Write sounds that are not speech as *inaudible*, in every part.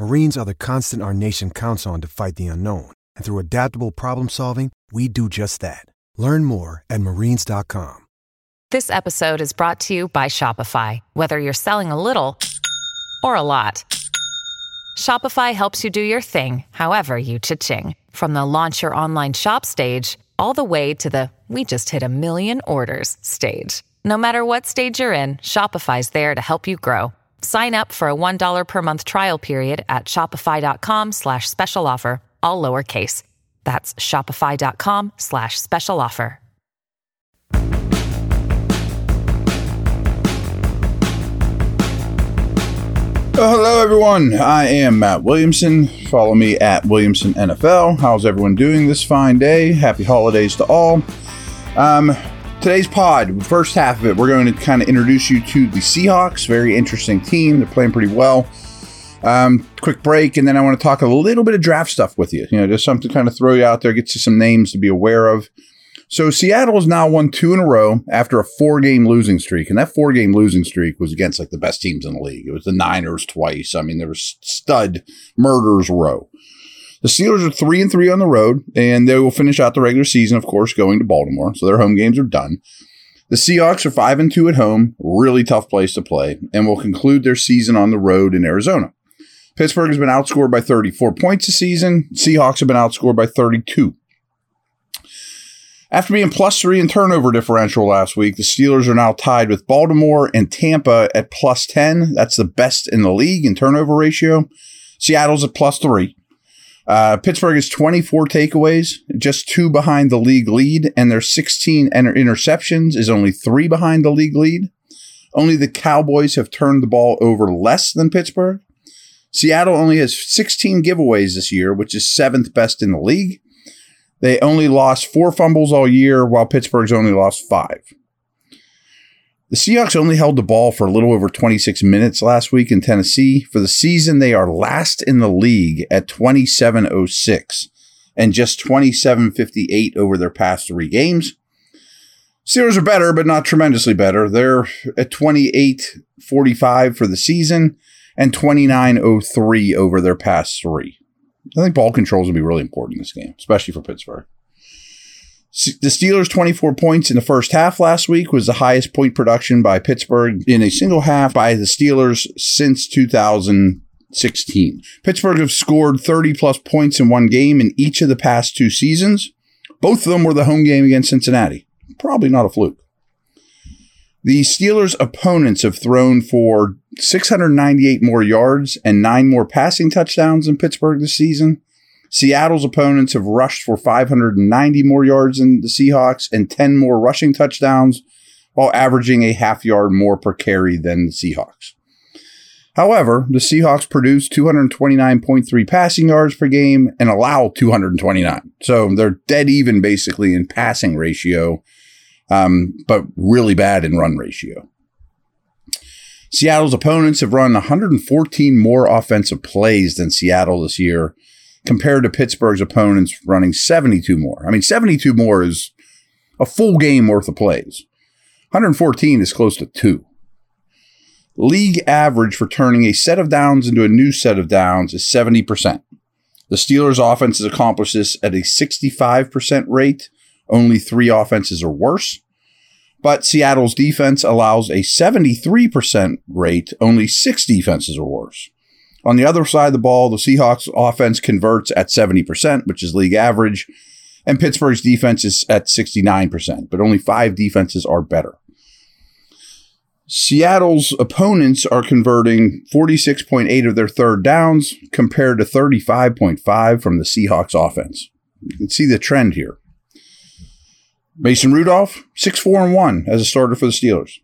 Marines are the constant our nation counts on to fight the unknown. And through adaptable problem solving, we do just that. Learn more at marines.com. This episode is brought to you by Shopify. Whether you're selling a little or a lot, Shopify helps you do your thing, however you cha-ching. From the launch your online shop stage, all the way to the we just hit a million orders stage. No matter what stage you're in, Shopify's there to help you grow. Sign up for a $1 per month trial period at shopify.com slash special offer, all lowercase. That's shopify.com slash special offer. Oh, hello, everyone. I am Matt Williamson. Follow me at Williamson NFL. How's everyone doing this fine day? Happy holidays to all. Um, today's pod, first half of it, we're going to kind of introduce you to the Seahawks. Very interesting team. They're playing pretty well. Um, quick break, and then I want to talk a little bit of draft stuff with you. You know, just something to kind of throw you out there, get you some names to be aware of. So Seattle has now won two in a row after a four-game losing streak, and that four-game losing streak was against like the best teams in the league. It was the Niners twice. I mean, there was stud murders row. The Steelers are three and three on the road, and they will finish out the regular season, of course, going to Baltimore. So their home games are done. The Seahawks are five and two at home, really tough place to play, and will conclude their season on the road in Arizona. Pittsburgh has been outscored by 34 points this season. Seahawks have been outscored by 32. After being plus three in turnover differential last week, the Steelers are now tied with Baltimore and Tampa at plus 10. That's the best in the league in turnover ratio. Seattle's at plus three. Uh, Pittsburgh is 24 takeaways, just two behind the league lead, and their 16 inter- interceptions is only three behind the league lead. Only the Cowboys have turned the ball over less than Pittsburgh. Seattle only has 16 giveaways this year, which is seventh best in the league. They only lost four fumbles all year, while Pittsburgh's only lost five. The Seahawks only held the ball for a little over 26 minutes last week in Tennessee. For the season, they are last in the league at 27.06 and just 27.58 over their past three games. Steelers are better, but not tremendously better. They're at 28.45 for the season and 29.03 over their past three. I think ball controls will be really important in this game, especially for Pittsburgh. The Steelers' 24 points in the first half last week was the highest point production by Pittsburgh in a single half by the Steelers since 2016. Pittsburgh have scored 30 plus points in one game in each of the past two seasons. Both of them were the home game against Cincinnati. Probably not a fluke. The Steelers' opponents have thrown for 698 more yards and nine more passing touchdowns in Pittsburgh this season. Seattle's opponents have rushed for 590 more yards than the Seahawks and 10 more rushing touchdowns, while averaging a half yard more per carry than the Seahawks. However, the Seahawks produce 229.3 passing yards per game and allow 229. So they're dead even basically in passing ratio, um, but really bad in run ratio. Seattle's opponents have run 114 more offensive plays than Seattle this year, compared to Pittsburgh's opponents running 72 more. I mean, 72 more is a full game worth of plays. 114 is close to two. League average for turning a set of downs into a new set of downs is 70%. The Steelers' offense has accomplished this at a 65% rate. Only three offenses are worse. But Seattle's defense allows a 73% rate. Only six defenses are worse. On the other side of the ball, the Seahawks offense converts at 70%, which is league average, And Pittsburgh's defense is at 69%, but only five defenses are better. Seattle's opponents are converting 46.8 of their third downs compared to 35.5 from the Seahawks offense. You can see the trend here. Mason Rudolph, 6 4 and 1 as a starter for the Steelers.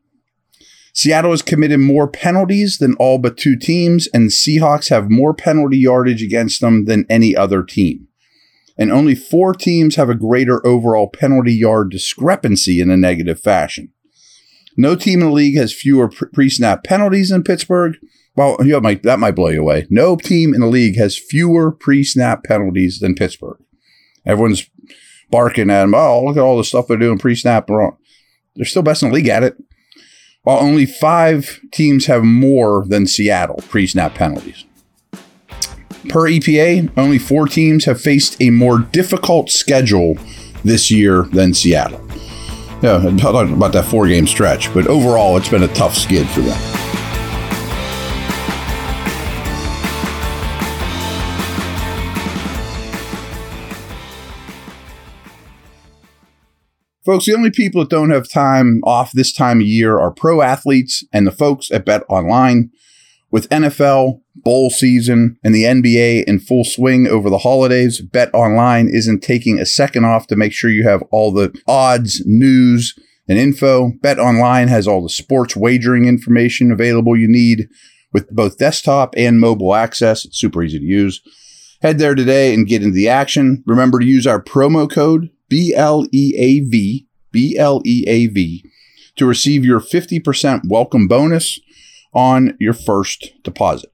Seattle has committed more penalties than all but two teams, and Seahawks have more penalty yardage against them than any other team. And only four teams have a greater overall penalty yard discrepancy in a negative fashion. No team in the league has fewer pre snap penalties than Pittsburgh. Well, you know, might, that might blow you away. No team in the league has fewer pre snap penalties than Pittsburgh. Everyone's barking at them. Oh, look at all the stuff they're doing pre snap wrong. They're still best in the league at it while only five teams have more than Seattle pre snap penalties. Per EPA, only four teams have faced a more difficult schedule this year than Seattle. Yeah, I'm talking about that four game stretch, but overall, it's been a tough skid for them. Folks, the only people that don't have time off this time of year are pro athletes and the folks at Bet Online. With NFL, bowl season, and the NBA in full swing over the holidays, Bet Online isn't taking a second off to make sure you have all the odds, news, and info. Bet Online has all the sports wagering information available you need with both desktop and mobile access. It's super easy to use. Head there today and get into the action. Remember to use our promo code B L E A V, B L E A V, to receive your 50% welcome bonus on your first deposit.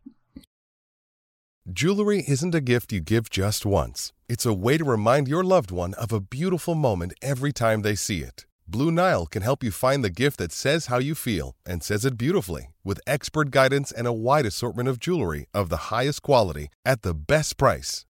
Jewelry isn't a gift you give just once, it's a way to remind your loved one of a beautiful moment every time they see it. Blue Nile can help you find the gift that says how you feel and says it beautifully with expert guidance and a wide assortment of jewelry of the highest quality at the best price.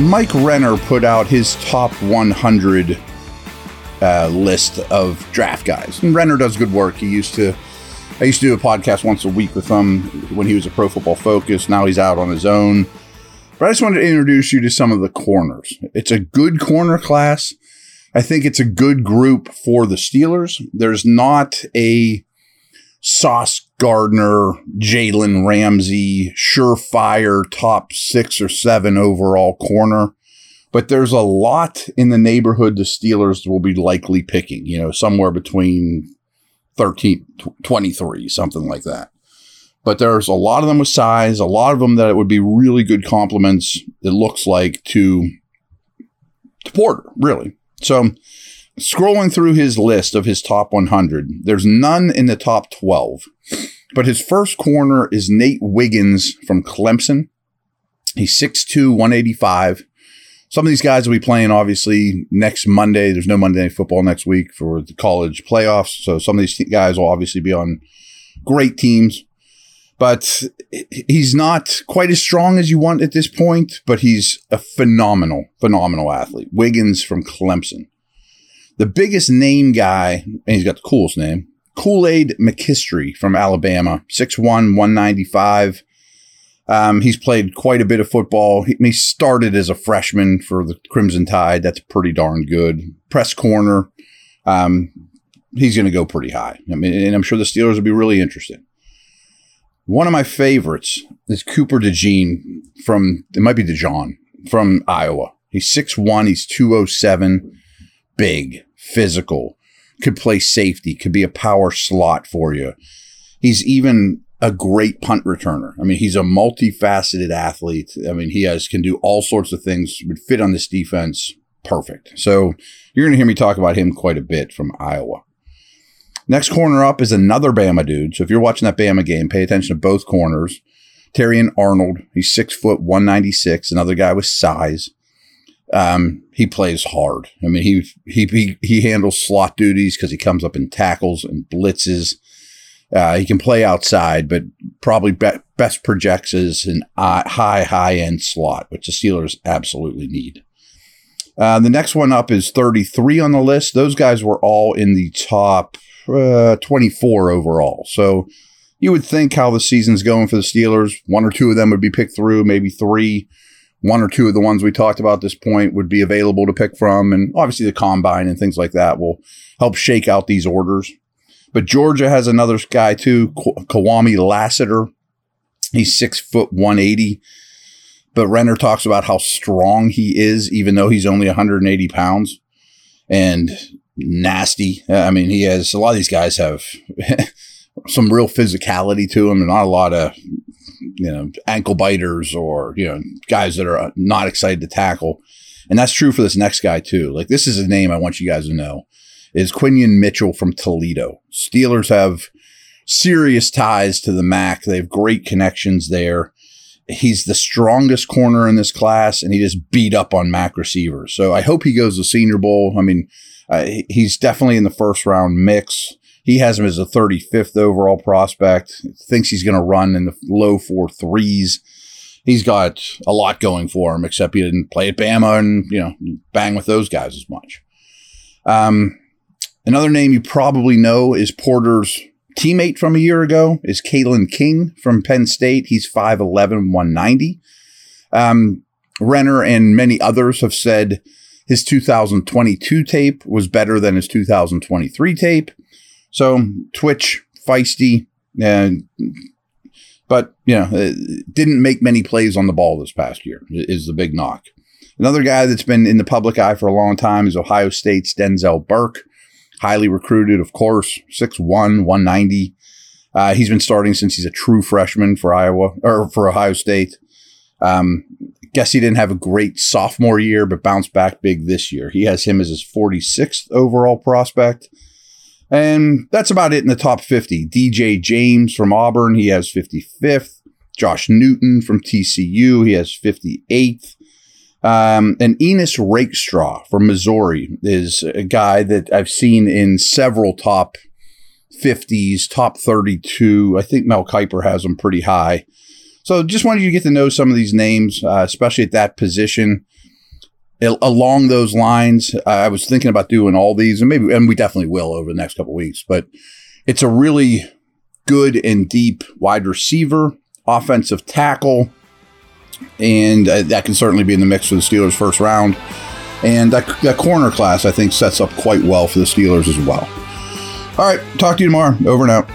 Mike Renner put out his top 100 uh, list of draft guys. And Renner does good work. He used to, I used to do a podcast once a week with him when he was a Pro Football Focus. Now he's out on his own. But I just wanted to introduce you to some of the corners. It's a good corner class. I think it's a good group for the Steelers. There's not a Sauce Gardner, Jalen Ramsey, surefire top six or seven overall corner. But there's a lot in the neighborhood the Steelers will be likely picking, you know, somewhere between 13, 23, something like that. But there's a lot of them with size, a lot of them that it would be really good compliments, it looks like, to, to Porter, really. So scrolling through his list of his top 100, there's none in the top 12. But his first corner is Nate Wiggins from Clemson. He's 6'2, 185. Some of these guys will be playing obviously next Monday. There's no Monday Night Football next week for the college playoffs. So some of these guys will obviously be on great teams. But he's not quite as strong as you want at this point, but he's a phenomenal, phenomenal athlete. Wiggins from Clemson. The biggest name guy, and he's got the coolest name, Kool Aid McKinstry from Alabama, 6'1, 195. Um, he's played quite a bit of football. He, he, started as a freshman for the Crimson Tide. That's pretty darn good. Press corner. Um, he's going to go pretty high. I mean, and I'm sure the Steelers will be really interested. One of my favorites is Cooper DeJean from, it might be DeJean from Iowa. He's 6'1, he's 207, big, physical, could play safety, could be a power slot for you. He's even a great punt returner. I mean, he's a multifaceted athlete. I mean, he has can do all sorts of things, would fit on this defense perfect. So you're going to hear me talk about him quite a bit from Iowa. Next corner up is another Bama dude. So if you're watching that Bama game, pay attention to both corners. Terrion Arnold, he's six foot, 196, another guy with size. Um, he plays hard. I mean, he he he, he handles slot duties because he comes up in tackles and blitzes. Uh, he can play outside, but probably be- best projects as an uh, high high end slot, which the Steelers absolutely need. Uh, the next one up is 33 on the list. Those guys were all in the top uh, 24 overall. So you would think how the season's going for the Steelers. One or two of them would be picked through, maybe three. One or two of the ones we talked about this point would be available to pick from. And obviously, the combine and things like that will help shake out these orders. But Georgia has another guy too, Kwamie Lassiter. He's six foot 180. But Renner talks about how strong he is, even though he's only 180 pounds and nasty. I mean, he has a lot of these guys have *laughs* some real physicality to them, and not a lot of you know ankle biters or you know guys that are not excited to tackle. And that's true for this next guy too. Like this is a name I want you guys to know is Quinyon Mitchell from Toledo. Steelers have serious ties to the MAC. They have great connections there. He's the strongest corner in this class, and he just beat up on MAC receivers. So I hope he goes to Senior Bowl. I mean, uh, he's definitely in the first round mix. He has him as a 35th overall prospect. Thinks he's going to run in the low four threes. He's got a lot going for him, except he didn't play at Bama and you know bang with those guys as much. Um, another name you probably know is Porter's teammate from a year ago is Kalen King from Penn State. He's 5'11", 190. Um, Renner and many others have said his 2022 tape was better than his 2023 tape. So Twitch, feisty, and but you know didn't make many plays on the ball this past year is the big knock. Another guy that's been in the public eye for a long time is Ohio State's Denzel Burke, highly recruited, of course, 6'1", 190. Uh, he's been starting since he's a true freshman for Iowa or for Ohio State. Um, guess he didn't have a great sophomore year, but bounced back big this year. He has him as his 46th overall prospect. And that's about it in the top 50. DJ James from Auburn, he has 55th. Josh Newton from TCU, he has 58th. Um, and Ennis Rakestraw from Missouri is a guy that I've seen in several top 50s, top 32. I think Mel Kiper has him pretty high. So just wanted you to get to know some of these names, uh, especially at that position. Along those lines, I was thinking about doing all these, and maybe, and we definitely will over the next couple weeks. But it's a really good and deep wide receiver, offensive tackle, and uh, that can certainly be in the mix for the Steelers' first round. And that, that corner class, I think, sets up quite well for the Steelers as well. All right, talk to you tomorrow. Over and out.